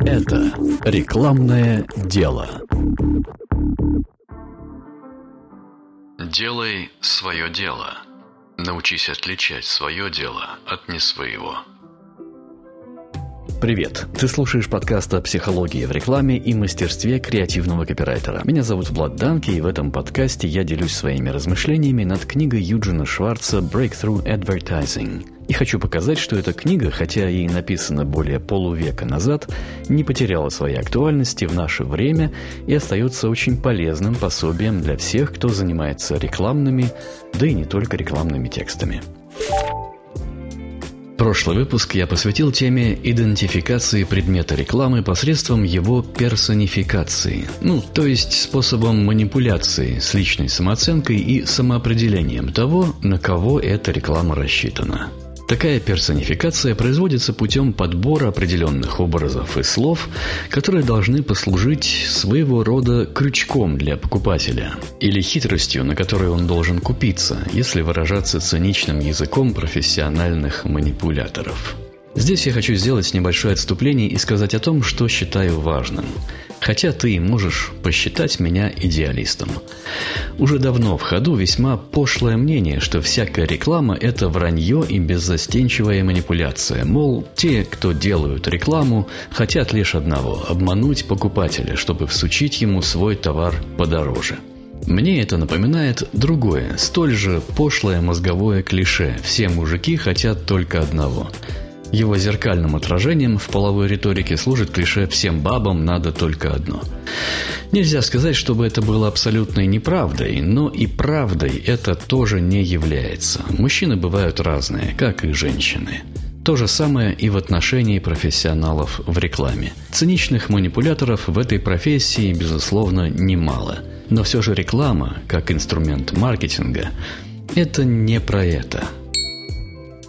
Это рекламное дело. Делай свое дело. Научись отличать свое дело от не своего. Привет! Ты слушаешь подкаст о психологии в рекламе и мастерстве креативного копирайтера. Меня зовут Влад Данки, и в этом подкасте я делюсь своими размышлениями над книгой Юджина Шварца «Breakthrough Advertising». И хочу показать, что эта книга, хотя и написана более полувека назад, не потеряла своей актуальности в наше время и остается очень полезным пособием для всех, кто занимается рекламными, да и не только рекламными текстами. Прошлый выпуск я посвятил теме идентификации предмета рекламы посредством его персонификации, ну, то есть способом манипуляции с личной самооценкой и самоопределением того, на кого эта реклама рассчитана. Такая персонификация производится путем подбора определенных образов и слов, которые должны послужить своего рода крючком для покупателя или хитростью, на которой он должен купиться, если выражаться циничным языком профессиональных манипуляторов. Здесь я хочу сделать небольшое отступление и сказать о том, что считаю важным. Хотя ты можешь посчитать меня идеалистом. Уже давно в ходу весьма пошлое мнение, что всякая реклама – это вранье и беззастенчивая манипуляция. Мол, те, кто делают рекламу, хотят лишь одного – обмануть покупателя, чтобы всучить ему свой товар подороже. Мне это напоминает другое, столь же пошлое мозговое клише «все мужики хотят только одного». Его зеркальным отражением в половой риторике служит клише «всем бабам надо только одно». Нельзя сказать, чтобы это было абсолютной неправдой, но и правдой это тоже не является. Мужчины бывают разные, как и женщины. То же самое и в отношении профессионалов в рекламе. Циничных манипуляторов в этой профессии, безусловно, немало. Но все же реклама, как инструмент маркетинга, это не про это.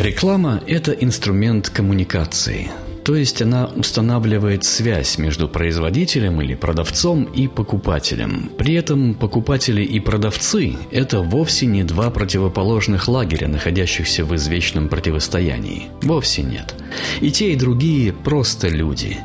Реклама – это инструмент коммуникации. То есть она устанавливает связь между производителем или продавцом и покупателем. При этом покупатели и продавцы – это вовсе не два противоположных лагеря, находящихся в извечном противостоянии. Вовсе нет. И те, и другие – просто люди.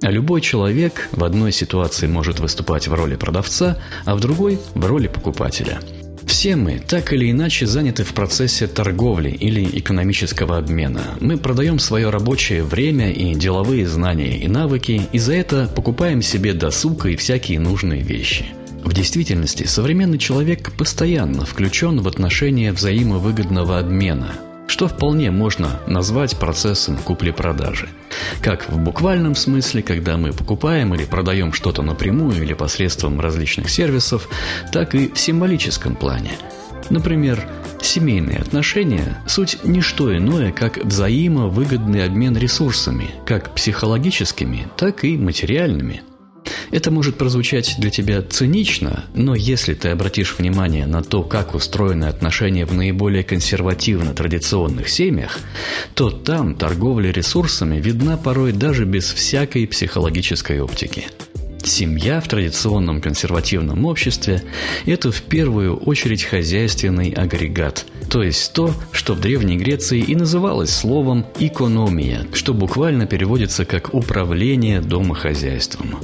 А любой человек в одной ситуации может выступать в роли продавца, а в другой – в роли покупателя – все мы так или иначе заняты в процессе торговли или экономического обмена. Мы продаем свое рабочее время и деловые знания и навыки, и за это покупаем себе досуг и всякие нужные вещи. В действительности современный человек постоянно включен в отношения взаимовыгодного обмена – что вполне можно назвать процессом купли-продажи. Как в буквальном смысле, когда мы покупаем или продаем что-то напрямую или посредством различных сервисов, так и в символическом плане. Например, семейные отношения – суть не что иное, как взаимовыгодный обмен ресурсами, как психологическими, так и материальными – это может прозвучать для тебя цинично, но если ты обратишь внимание на то, как устроены отношения в наиболее консервативно традиционных семьях, то там торговля ресурсами видна порой даже без всякой психологической оптики. Семья в традиционном консервативном обществе – это в первую очередь хозяйственный агрегат, то есть то, что в Древней Греции и называлось словом «экономия», что буквально переводится как «управление домохозяйством».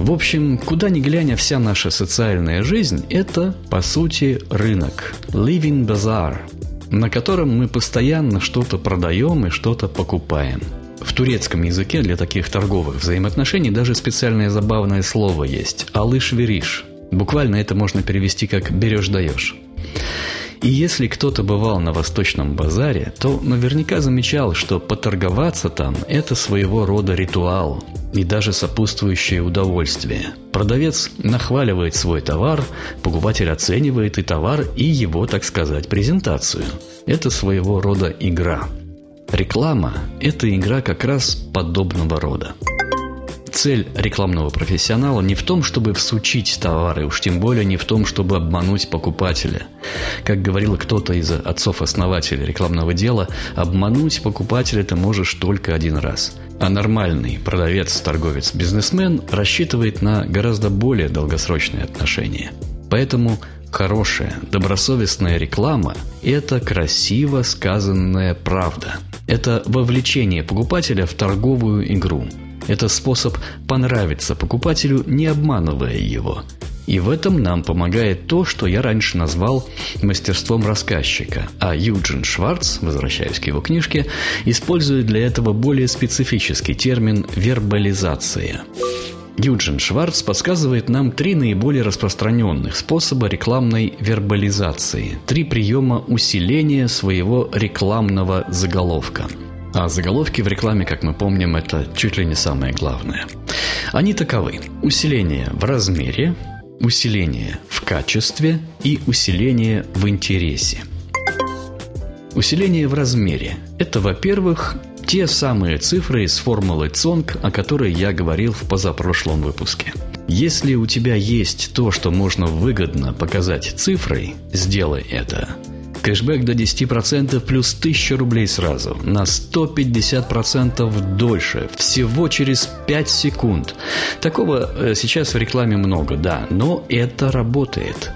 В общем, куда ни глянь, вся наша социальная жизнь – это, по сути, рынок. Living bazaar, на котором мы постоянно что-то продаем и что-то покупаем. В турецком языке для таких торговых взаимоотношений даже специальное забавное слово есть – алыш-вериш. Буквально это можно перевести как «берешь-даешь». И если кто-то бывал на Восточном базаре, то наверняка замечал, что поторговаться там – это своего рода ритуал и даже сопутствующее удовольствие. Продавец нахваливает свой товар, покупатель оценивает и товар, и его, так сказать, презентацию. Это своего рода игра. Реклама – это игра как раз подобного рода. Цель рекламного профессионала не в том, чтобы всучить товары, уж тем более не в том, чтобы обмануть покупателя. Как говорил кто-то из отцов-основателей рекламного дела, обмануть покупателя ты можешь только один раз. А нормальный продавец, торговец, бизнесмен рассчитывает на гораздо более долгосрочные отношения. Поэтому Хорошая, добросовестная реклама – это красиво сказанная правда. Это вовлечение покупателя в торговую игру. Это способ понравиться покупателю, не обманывая его. И в этом нам помогает то, что я раньше назвал мастерством рассказчика, а Юджин Шварц, возвращаясь к его книжке, использует для этого более специфический термин «вербализация». Юджин Шварц подсказывает нам три наиболее распространенных способа рекламной вербализации, три приема усиления своего рекламного заголовка. А заголовки в рекламе, как мы помним, это чуть ли не самое главное. Они таковы. Усиление в размере, усиление в качестве и усиление в интересе. Усиление в размере – это, во-первых, те самые цифры из формулы ЦОНК, о которой я говорил в позапрошлом выпуске. Если у тебя есть то, что можно выгодно показать цифрой, сделай это. Кэшбэк до 10% плюс 1000 рублей сразу. На 150% дольше. Всего через 5 секунд. Такого э, сейчас в рекламе много, да, но это работает.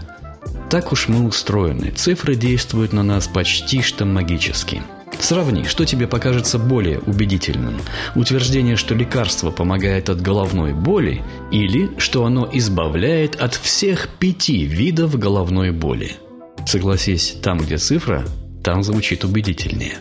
Так уж мы устроены. Цифры действуют на нас почти что магически. Сравни, что тебе покажется более убедительным. Утверждение, что лекарство помогает от головной боли, или что оно избавляет от всех пяти видов головной боли. Согласись, там, где цифра, там звучит убедительнее.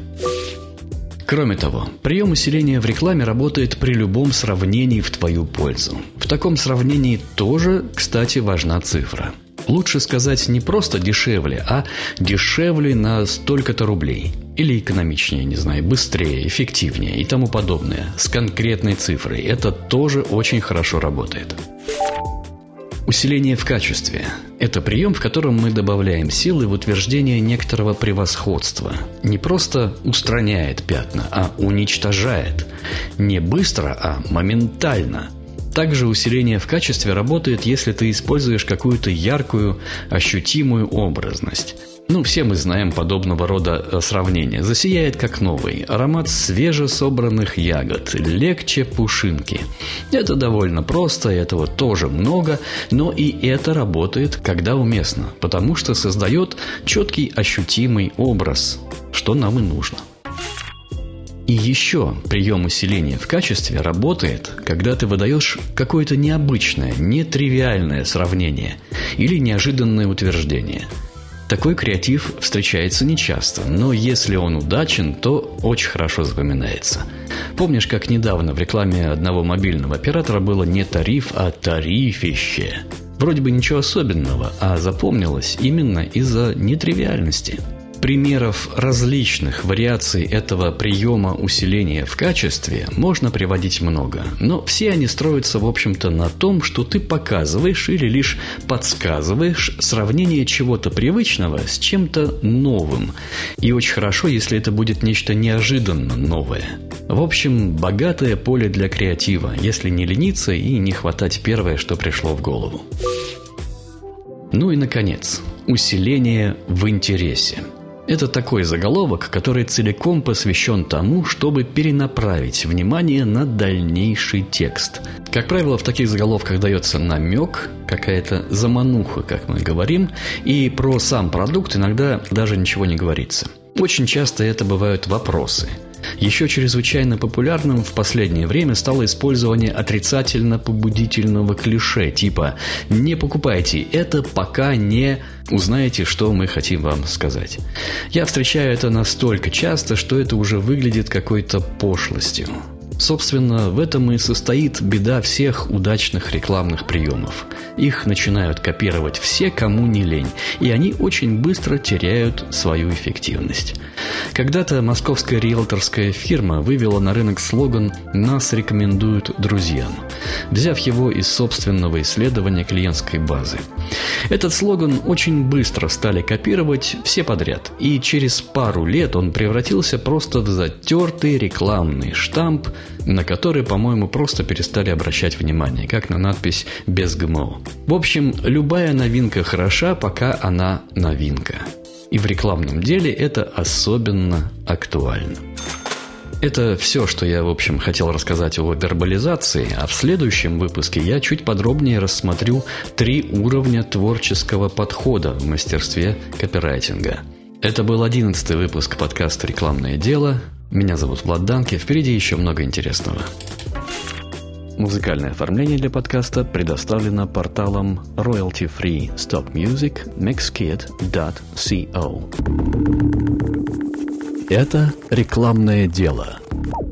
Кроме того, прием усиления в рекламе работает при любом сравнении в твою пользу. В таком сравнении тоже, кстати, важна цифра. Лучше сказать не просто дешевле, а дешевле на столько-то рублей. Или экономичнее, не знаю, быстрее, эффективнее и тому подобное. С конкретной цифрой. Это тоже очень хорошо работает. Усиление в качестве – это прием, в котором мы добавляем силы в утверждение некоторого превосходства. Не просто устраняет пятна, а уничтожает. Не быстро, а моментально – также усиление в качестве работает, если ты используешь какую-то яркую, ощутимую образность. Ну, все мы знаем подобного рода э, сравнения. Засияет как новый. Аромат свежесобранных ягод. Легче пушинки. Это довольно просто, этого тоже много, но и это работает, когда уместно, потому что создает четкий ощутимый образ, что нам и нужно. И еще прием усиления в качестве работает, когда ты выдаешь какое-то необычное, нетривиальное сравнение или неожиданное утверждение. Такой креатив встречается нечасто, но если он удачен, то очень хорошо запоминается. Помнишь, как недавно в рекламе одного мобильного оператора было не тариф, а тарифище? Вроде бы ничего особенного, а запомнилось именно из-за нетривиальности – Примеров различных вариаций этого приема усиления в качестве можно приводить много, но все они строятся, в общем-то, на том, что ты показываешь или лишь подсказываешь сравнение чего-то привычного с чем-то новым. И очень хорошо, если это будет нечто неожиданно новое. В общем, богатое поле для креатива, если не лениться и не хватать первое, что пришло в голову. Ну и, наконец, усиление в интересе. Это такой заголовок, который целиком посвящен тому, чтобы перенаправить внимание на дальнейший текст. Как правило, в таких заголовках дается намек, какая-то замануха, как мы говорим, и про сам продукт иногда даже ничего не говорится. Очень часто это бывают вопросы – еще чрезвычайно популярным в последнее время стало использование отрицательно-побудительного клише типа «не покупайте это, пока не узнаете, что мы хотим вам сказать». Я встречаю это настолько часто, что это уже выглядит какой-то пошлостью. Собственно, в этом и состоит беда всех удачных рекламных приемов. Их начинают копировать все, кому не лень, и они очень быстро теряют свою эффективность. Когда-то московская риэлторская фирма вывела на рынок слоган «Нас рекомендуют друзьям», взяв его из собственного исследования клиентской базы. Этот слоган очень быстро стали копировать все подряд, и через пару лет он превратился просто в затертый рекламный штамп, на который, по-моему, просто перестали обращать внимание, как на надпись «без ГМО». В общем, любая новинка хороша, пока она новинка. И в рекламном деле это особенно актуально. Это все, что я, в общем, хотел рассказать о вербализации, а в следующем выпуске я чуть подробнее рассмотрю три уровня творческого подхода в мастерстве копирайтинга. Это был одиннадцатый выпуск подкаста «Рекламное дело». Меня зовут Влад Данки. Впереди еще много интересного. Музыкальное оформление для подкаста предоставлено порталом Royalty Free Stock Music mixkit.co. Это рекламное дело –